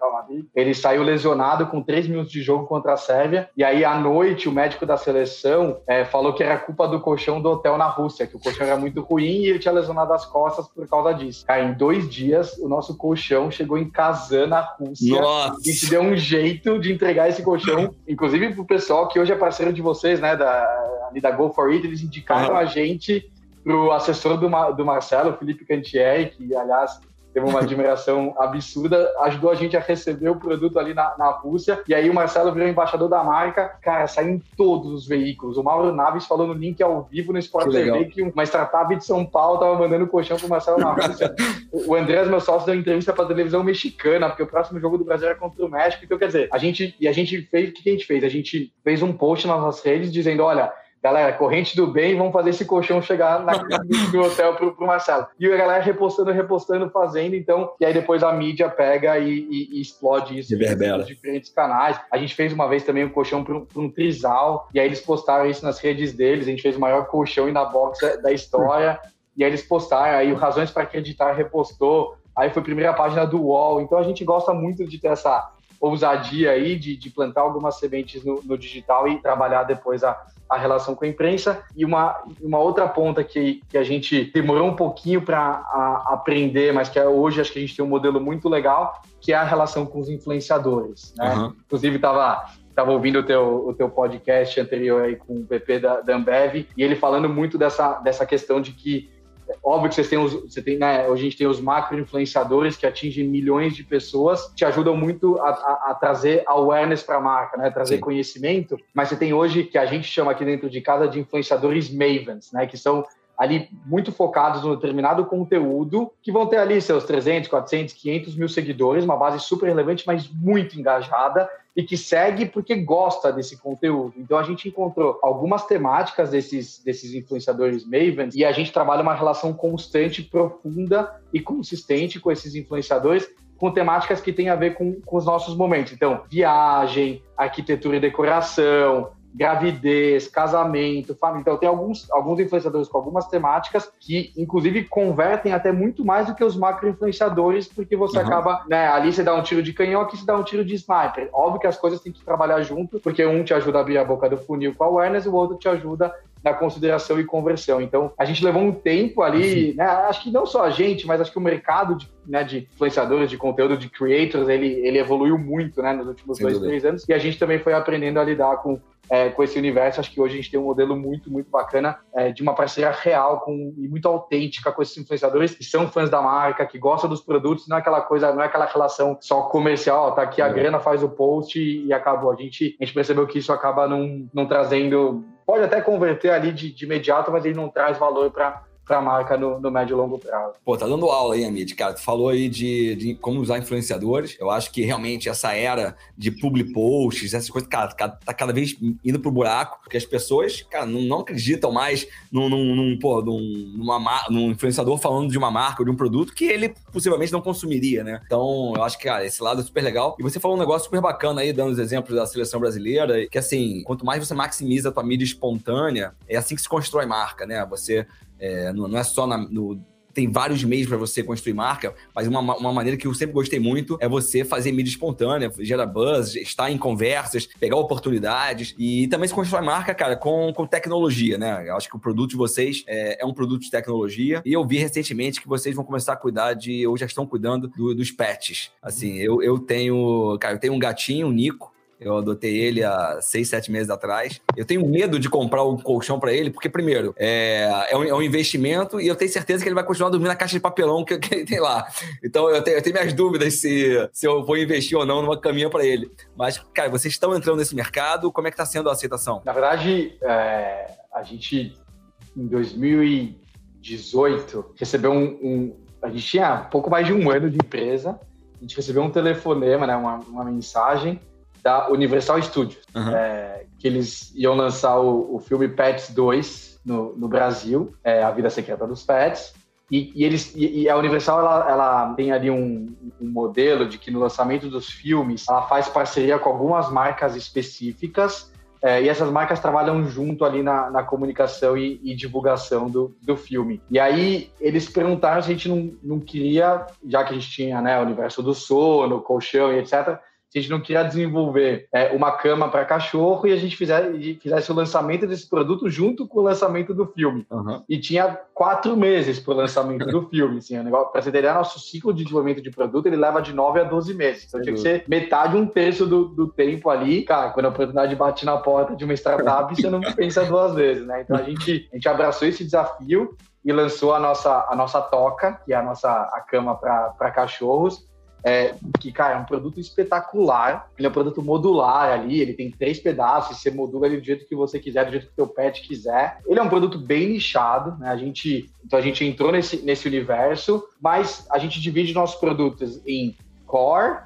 ele saiu lesionado com três minutos de jogo contra a Sérvia. E aí, à noite, o médico da seleção é, falou que era culpa do colchão do hotel na Rússia, que o colchão era muito ruim e ele tinha lesionado as costas por causa disso. Cara, em dois dias, o nosso colchão chegou em Kazan, na Rússia. Nossa. E se deu um jeito de entregar esse colchão, inclusive pro pessoal que hoje é parceiro de vocês, né, da, ali da Go For It, eles indicaram uhum. a gente para o assessor do, do Marcelo, Felipe Cantieri, que, aliás, teve uma admiração absurda, ajudou a gente a receber o produto ali na, na Rússia, e aí o Marcelo virou embaixador da marca, cara, saiu em todos os veículos. O Mauro Naves falou no link ao vivo no Sport que TV legal. que uma startup de São Paulo tava mandando colchão pro Marcelo na Rússia. o Andrés, meu sócio, deu entrevista pra televisão mexicana, porque o próximo jogo do Brasil era contra o México, então quer dizer, a gente, e a gente fez, o que a gente fez? A gente fez um post nas nossas redes dizendo, olha, galera, corrente do bem, vamos fazer esse colchão chegar na, no hotel pro, pro Marcelo. E a galera repostando, repostando, fazendo, então, e aí depois a mídia pega e, e, e explode isso em diferentes canais. A gente fez uma vez também um colchão para um, um, trisal, e aí eles postaram isso nas redes deles, a gente fez o maior colchão na box da, da história, e aí eles postaram, aí o Razões para Acreditar repostou, aí foi a primeira página do UOL, então a gente gosta muito de ter essa ousadia aí de, de plantar algumas sementes no, no, digital e trabalhar depois a, a relação com a imprensa. E uma, uma outra ponta que, que a gente demorou um pouquinho para aprender, mas que é, hoje acho que a gente tem um modelo muito legal, que é a relação com os influenciadores. Né? Uhum. Inclusive, estava estava ouvindo o teu, o teu podcast anterior aí com o PP da, da Ambev, e ele falando muito dessa, dessa questão de que óbvio que vocês têm os, você tem, né, hoje a gente tem os macro influenciadores que atingem milhões de pessoas, te ajudam muito a, a, a trazer awareness para a marca, né, trazer Sim. conhecimento. Mas você tem hoje que a gente chama aqui dentro de casa de influenciadores mavens, né, que são ali muito focados no determinado conteúdo, que vão ter ali seus 300, 400, 500 mil seguidores, uma base super relevante, mas muito engajada e que segue porque gosta desse conteúdo. Então a gente encontrou algumas temáticas desses, desses influenciadores Mavens e a gente trabalha uma relação constante, profunda e consistente com esses influenciadores com temáticas que têm a ver com, com os nossos momentos. Então, viagem, arquitetura e decoração, gravidez, casamento, família. Então, tem alguns, alguns influenciadores com algumas temáticas que, inclusive, convertem até muito mais do que os macro-influenciadores, porque você uhum. acaba, né, ali você dá um tiro de canhão, aqui você dá um tiro de sniper. Óbvio que as coisas têm que trabalhar junto, porque um te ajuda a abrir a boca do funil com a awareness o outro te ajuda na consideração e conversão. Então, a gente levou um tempo ali, né, acho que não só a gente, mas acho que o mercado de, né, de influenciadores de conteúdo, de creators, ele, ele evoluiu muito né, nos últimos Sem dois, dúvida. três anos, e a gente também foi aprendendo a lidar com é, com esse universo. Acho que hoje a gente tem um modelo muito, muito bacana é, de uma parceria real com, e muito autêntica com esses influenciadores que são fãs da marca, que gostam dos produtos, não é aquela coisa, não é aquela relação só comercial, ó, tá aqui a é. grana, faz o post e, e, acabou. A gente, a gente percebeu que isso acaba não, não trazendo. Pode até converter ali de, de imediato, mas ele não traz valor para para a marca no, no, médio e longo prazo. Pô, tá dando aula aí, Amit, cara. Tu falou aí de, de, como usar influenciadores. Eu acho que realmente essa era de public posts, essas coisas, cara, tá cada vez indo pro buraco, porque as pessoas, cara, não, não acreditam mais num, num, num, pô, num, numa, num influenciador falando de uma marca ou de um produto que ele possivelmente não consumiria, né? Então, eu acho que, cara, esse lado é super legal. E você falou um negócio super bacana aí, dando os exemplos da seleção brasileira, que assim, quanto mais você maximiza a tua mídia espontânea, é assim que se constrói marca, né? Você é, não, não, é só na, no, tem vários meios para você construir marca, mas uma, uma maneira que eu sempre gostei muito é você fazer mídia espontânea, gerar buzz, estar em conversas, pegar oportunidades e também se constrói marca, cara, com, com tecnologia, né? Eu acho que o produto de vocês é, é, um produto de tecnologia e eu vi recentemente que vocês vão começar a cuidar de, ou já estão cuidando do, dos pets. Assim, eu, eu tenho, cara, eu tenho um gatinho, um Nico, eu adotei ele há seis, sete meses atrás. Eu tenho medo de comprar um colchão para ele, porque, primeiro, é, é um, é, um, investimento e eu tenho certeza que ele vai continuar dormindo na caixa de papelão que, que ele tem lá. Então, eu tenho, eu tenho minhas dúvidas se, se eu vou investir ou não numa caminha para ele. Mas, cara, vocês estão entrando nesse mercado, como é que está sendo a aceitação? Na verdade, é, a gente, em 2018, recebeu um, um, A gente tinha pouco mais de um ano de empresa, a gente recebeu um telefonema, né, uma, uma mensagem da Universal Studios, uhum. é, que eles iam lançar o, o filme Pets 2 no, no Brasil, é, A Vida Secreta dos Pets. E, e eles, e, e, a Universal ela, ela tem ali um, um, modelo de que no lançamento dos filmes ela faz parceria com algumas marcas específicas é, e essas marcas trabalham junto ali na, na comunicação e, e, divulgação do, do filme. E aí eles perguntaram se a gente não, não queria, já que a gente tinha né, o universo do sono, colchão e etc., se a gente não queria desenvolver é, uma cama para cachorro e a gente fizesse, fizesse o lançamento desse produto junto com o lançamento do filme. Uhum. E tinha quatro meses para o lançamento do filme. Assim, para você ter nosso ciclo de desenvolvimento de produto ele leva de nove a doze meses. Então tinha que ser metade, um terço do, do tempo ali. Cara, quando a oportunidade bate na porta de uma startup, você não pensa duas vezes, né? Então a gente, a gente abraçou esse desafio e lançou a nossa, a nossa toca, que é a nossa a cama para cachorros é, que, cara, é um produto espetacular. Ele é um produto modular ali, ele tem três pedaços, você modula ele do jeito que você quiser, do jeito que o teu pet quiser. Ele é um produto bem nichado, né? A gente, então a gente entrou nesse, nesse universo, mas a gente divide nossos produtos em core,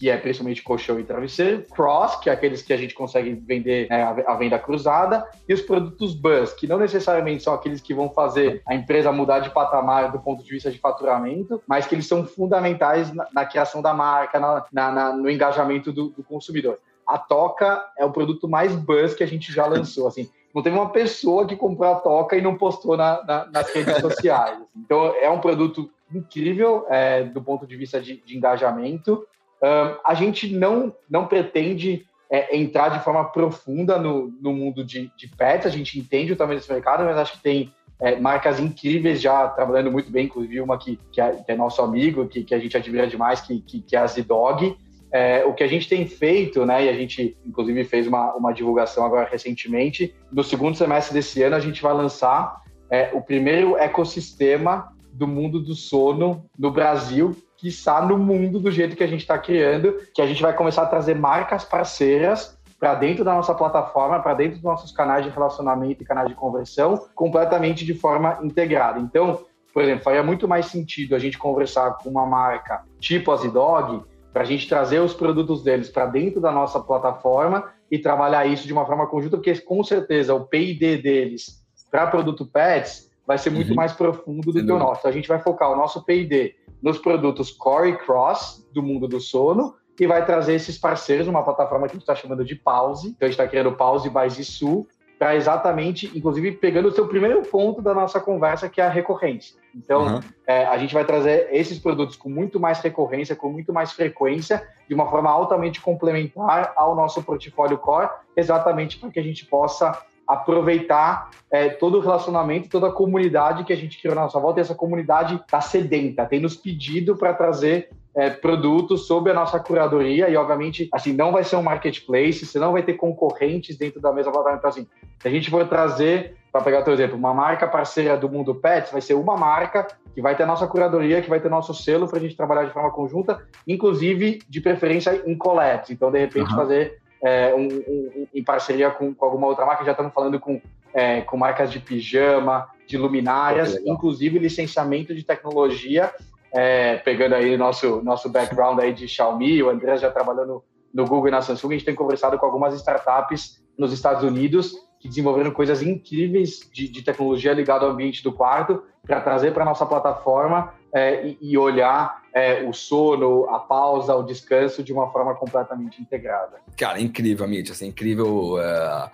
que é principalmente colchão e travesseiro, cross, que é aqueles que a gente consegue vender né, a venda cruzada, e os produtos buzz, que não necessariamente são aqueles que vão fazer a empresa mudar de patamar do ponto de vista de faturamento, mas que eles são fundamentais na, na criação da marca, na, na, no engajamento do, do consumidor. A Toca é o produto mais buzz que a gente já lançou, assim, não teve uma pessoa que comprou a Toca e não postou na, na, nas redes sociais. Então, é um produto incrível é, do ponto de vista de, de engajamento a gente não, não pretende é, entrar de forma profunda no, no mundo de, de pets, a gente entende o tamanho desse mercado, mas acho que tem é, marcas incríveis já trabalhando muito bem, inclusive uma que, que, é, que é nosso amigo, que, que, a gente admira demais, que, que, é a Z-Dog. É, o que a gente tem feito, né, e a gente inclusive fez uma, uma divulgação agora recentemente, no segundo semestre desse ano a gente vai lançar é, o primeiro ecossistema do mundo do sono no Brasil, que está no mundo do jeito que a gente está criando, que a gente vai começar a trazer marcas parceiras para dentro da nossa plataforma, para dentro dos nossos canais de relacionamento e canais de conversão, completamente de forma integrada. Então, por exemplo, faria muito mais sentido a gente conversar com uma marca tipo a Zidog, para a gente trazer os produtos deles para dentro da nossa plataforma e trabalhar isso de uma forma conjunta, porque com certeza o P&D deles para produto Pets vai ser muito uhum. mais profundo do que o nosso. A gente vai focar o nosso P&D nos produtos Core e Cross do mundo do sono e vai trazer esses parceiros numa plataforma que a gente está chamando de Pause. Então a gente está criando Pause by Zissu para exatamente, inclusive, pegando o seu primeiro ponto da nossa conversa, que é a recorrência. Então, uhum. é, a gente vai trazer esses produtos com muito mais recorrência, com muito mais frequência, de uma forma altamente complementar ao nosso portfólio core, exatamente para que a gente possa aproveitar é, todo o relacionamento, toda a comunidade que a gente criou na nossa volta, e essa comunidade está sedenta, tem nos pedido para trazer é, produtos sob a nossa curadoria e, obviamente, assim, não vai ser um marketplace, você não vai ter concorrentes dentro da mesma plataforma. Então, assim, se a gente for trazer, para pegar o exemplo, uma marca parceira do Mundo Pets, vai ser uma marca que vai ter a nossa curadoria, que vai ter nosso selo para a gente trabalhar de forma conjunta, inclusive, de preferência, em collabs. Então, de repente, uhum. fazer é, um, um, em parceria com, com, alguma outra marca, já estamos falando com, é, com marcas de pijama, de luminárias, inclusive licenciamento de tecnologia é, pegando aí nosso nosso background aí de Xiaomi, o André já trabalhou no, no Google e na Samsung, a gente tem conversado com algumas startups nos Estados Unidos que desenvolveram coisas incríveis de, de tecnologia ligada ao ambiente do quarto para trazer para nossa plataforma é, e, olhar é, o sono, a pausa, o descanso de uma forma completamente integrada. Cara, incrível, Amit, assim, incrível uh,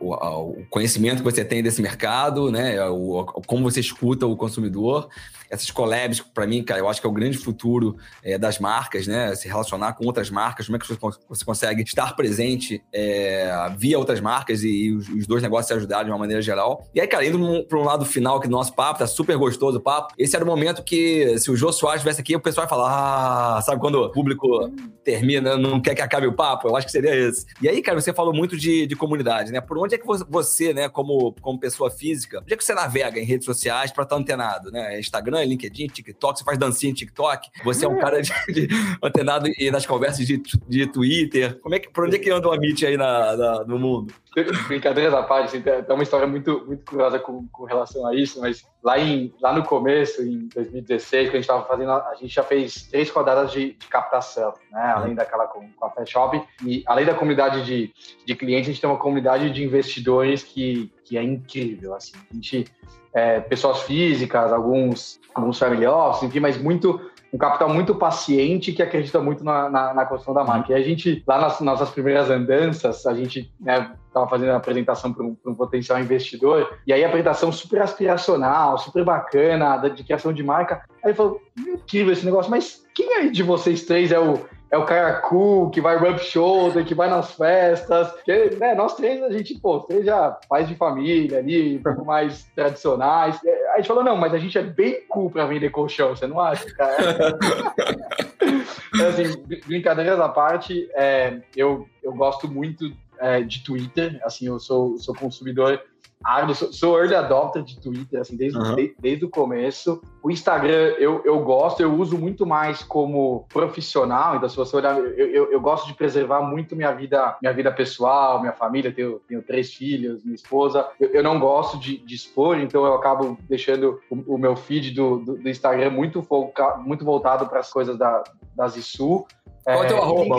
o, o, conhecimento que você tem desse mercado, né? O, como você escuta o consumidor. Essas collabs, para mim, cara, eu acho que é o grande futuro é, das marcas, né? Se relacionar com outras marcas, como é que você consegue estar presente é, via outras marcas e, e os, os, dois negócios se ajudarem de uma maneira geral. E aí, cara, indo para um lado final aqui do nosso papo, tá super gostoso o papo. Esse era o momento que, se o Jô Soares estivesse aqui, o pessoal ia falar, ah, sabe quando o público termina, não quer que acabe o papo? Eu acho que seria esse. E aí, cara, você falou muito de, de comunidade, né? Né? Por onde é que você, né, como, como pessoa física, onde é que você navega em redes sociais para estar antenado, né? Instagram, LinkedIn, TikTok, você faz dancinha em TikTok, você é um cara de, de antenado e nas conversas de, de Twitter. Como é que, por onde é que anda o Amit aí na, na, no mundo? Brincadeiras à parte, assim, tem uma história muito, muito curiosa com, com relação a isso, mas lá, em, lá no começo, em 2016, que a gente estava fazendo, a gente já fez três rodadas de, de captação, né? Além uhum. daquela com, com a Pet Shop. E além da comunidade de, de clientes, a gente tem uma comunidade de investidores que, que é incrível, assim. A gente, é, pessoas físicas, alguns, alguns family office, enfim, mas muito um capital muito paciente que acredita muito na, na, na construção da marca. E a gente, lá nas nossas primeiras andanças, a gente né, estava fazendo a apresentação para um, um, potencial investidor, e aí a apresentação super aspiracional, super bacana, de criação de marca. Aí ele falou: incrível esse negócio, mas quem aí de vocês três é o, é o cara cool, que vai rub shoulder, que vai nas festas. Que, né, nós três, a gente, pô, três já pais de família ali, mais tradicionais. Aí a gente falou, não, mas a gente é bem cool para vender colchão, você não acha, cara? é, assim, brincadeiras à parte, é, eu, eu gosto muito é, de Twitter, assim, eu sou, sou consumidor árduo, sou, sou early adopter de Twitter, assim, desde, uhum. de, desde o começo. O Instagram eu, eu gosto, eu uso muito mais como profissional, então se você olhar, eu, eu, eu gosto de preservar muito minha vida, minha vida pessoal, minha família, tenho, tenho três filhos, minha esposa, eu, eu não gosto de, de, expor, então eu acabo deixando o, o meu feed do, do, do, Instagram muito, foca, muito voltado para as coisas da, da Zissu, qual é o teu arroba?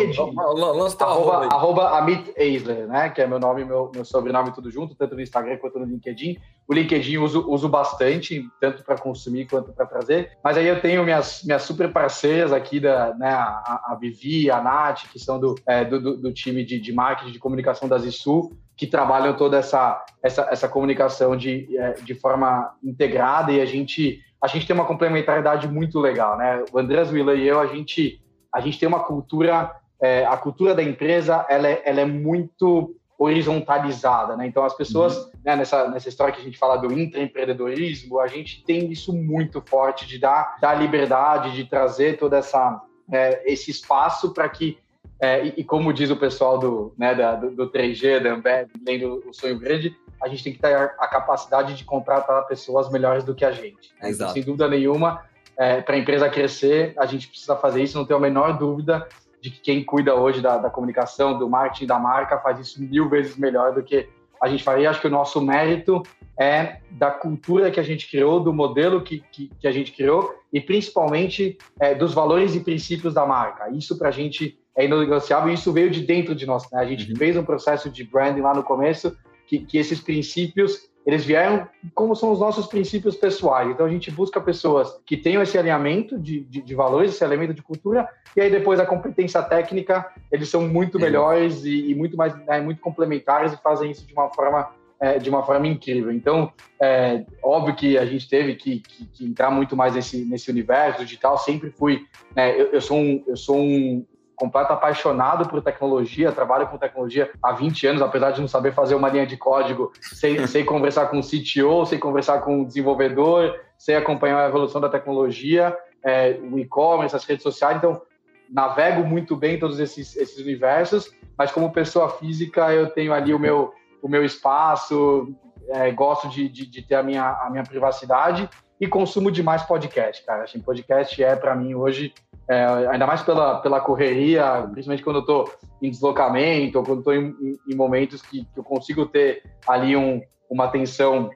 Lança teu arroba, arroba, arroba Amit Eisler, né? Que é meu nome, meu, meu sobrenome, tudo junto, tanto no Instagram quanto no LinkedIn. O LinkedIn uso, uso bastante, tanto para consumir quanto para trazer. Mas aí eu tenho minhas, minhas super parceiras aqui, da, né, a, a Vivi, a Nath, que são do, é, do, do, do, time de, de marketing, de comunicação da Zissu, que trabalham toda essa, essa, essa comunicação de, é, de forma integrada e a gente, a gente tem uma complementaridade muito legal, né? O Andrés Willa e eu, a gente a gente tem uma cultura, é, a cultura da empresa, ela é, ela é muito horizontalizada, né? Então as pessoas, uhum. né, nessa, nessa história que a gente fala do intraempreendedorismo, a gente tem isso muito forte de dar, dar liberdade, de trazer toda essa é, esse espaço para que é, e, e, como diz o pessoal do, né, da, do, do 3G, da Ambev, lendo o sonho grande, a gente tem que ter a capacidade de contratar pessoas melhores do que a gente. Né? Então, sem dúvida nenhuma, é, para a empresa crescer, a gente precisa fazer isso, não tenho a menor dúvida de que quem cuida hoje da, da comunicação, do marketing da marca, faz isso mil vezes melhor do que a gente faria. Acho que o nosso mérito é da cultura que a gente criou, do modelo que, que, que a gente criou e principalmente é, dos valores e princípios da marca. Isso para a gente é inegociável e isso veio de dentro de nós. Né? A gente uhum. fez um processo de branding lá no começo que, que esses princípios eles vieram como são os nossos princípios pessoais. Então a gente busca pessoas que tenham esse alinhamento de, de, de valores, esse elemento de cultura, e aí depois a competência técnica, eles são muito melhores e, e muito mais né, muito complementares e fazem isso de uma forma é, de uma forma incrível. Então, é, óbvio que a gente teve que, que, que, entrar muito mais nesse, nesse universo digital. Sempre fui, né, eu, eu, sou um, eu sou um, completo apaixonado por tecnologia, trabalho com tecnologia há 20 anos, apesar de não saber fazer uma linha de código, sei, sei conversar com o CTO, sei conversar com o desenvolvedor, sei acompanhar a evolução da tecnologia, é, o e-commerce, as redes sociais, então navego muito bem todos esses, esses universos, mas como pessoa física eu tenho ali o meu, o meu espaço, é, gosto de, de, de, ter a minha, a minha privacidade e consumo demais podcast, cara. Assim, podcast é para mim hoje é, ainda mais pela, pela correria, principalmente quando eu estou em deslocamento, ou quando estou em, em, momentos que, que, eu consigo ter ali um, uma atenção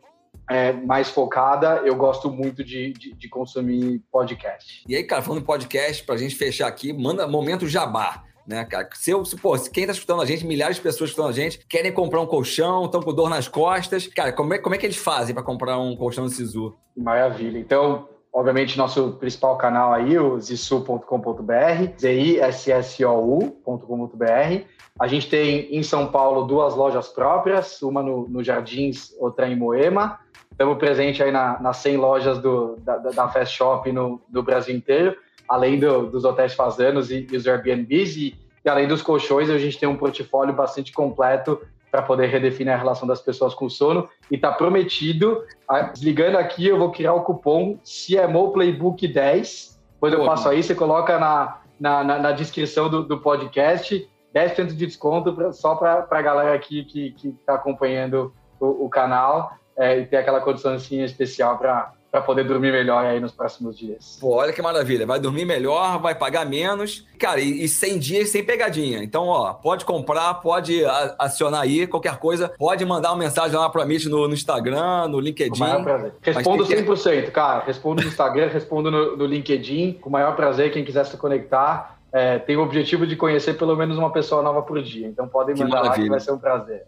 é, mais focada, eu gosto muito de, de, de, consumir podcast. E aí, cara, falando em podcast, para a gente fechar aqui, manda momento jabá. Né, cara? Se eu, se, pô, quem tá escutando a gente, milhares de pessoas escutando a gente, querem comprar um colchão, estão com dor nas costas. Cara, como é, como é que eles fazem para comprar um colchão do Sisu? Maravilha. Então, obviamente, nosso principal canal aí, o zissu.com.br, Z-I-S-S-O-U.com.br. A gente tem em São Paulo duas lojas próprias, uma no, no Jardins, outra em Moema. Estamos presentes aí na, nas 100 lojas do, da, da Fast Shop no, do Brasil inteiro, além do, dos hotéis fazanos e, e os Airbnbs. E, e além dos colchões, a gente tem um portfólio bastante completo para poder redefinir a relação das pessoas com o sono. E está prometido, desligando aqui, eu vou criar o cupom CMO Playbook 10. Quando eu faço aí, você coloca na, na, na, na descrição do, do, podcast 10% de desconto pra, só para a galera aqui que está acompanhando o, o canal é, e ter aquela condição assim, especial para para poder dormir melhor aí nos próximos dias. Pô, olha que maravilha. Vai dormir melhor, vai pagar menos. Cara, e, e 100 dias sem pegadinha. Então, ó, pode comprar, pode acionar aí, qualquer coisa. Pode mandar uma mensagem lá para mim no, no, Instagram, no LinkedIn. Com maior prazer. Respondo 100%, cara. Respondo no Instagram, respondo no, no LinkedIn. Com o maior prazer, quem quiser se conectar. É, tem o objetivo de conhecer pelo menos uma pessoa nova por dia. Então podem mandar lá que vai ser um prazer.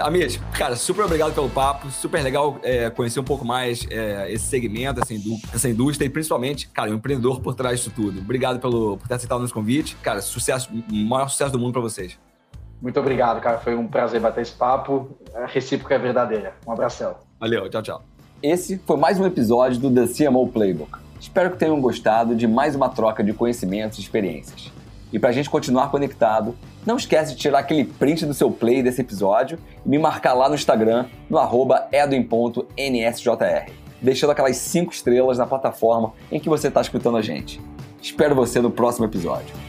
Amit, cara, super obrigado pelo papo, super legal é, conhecer um pouco mais é, esse segmento, essa, indú essa indústria e principalmente, cara, o um empreendedor por trás disso tudo. Obrigado pelo, por ter aceitado o nosso convite. Cara, sucesso, maior sucesso do mundo para vocês. Muito obrigado, cara. Foi um prazer bater esse papo. A recíproca é verdadeira. Um abração. Valeu, tchau, tchau. Esse foi mais um episódio do The CMO Playbook. Espero que tenham gostado de mais uma troca de conhecimentos e experiências. E para a gente continuar conectado, não esquece de tirar aquele print do seu play desse episódio e me marcar lá no Instagram, no arroba edwin.nsjr, deixando aquelas 5 estrelas na plataforma em que você está escutando a gente. Espero você no próximo episódio.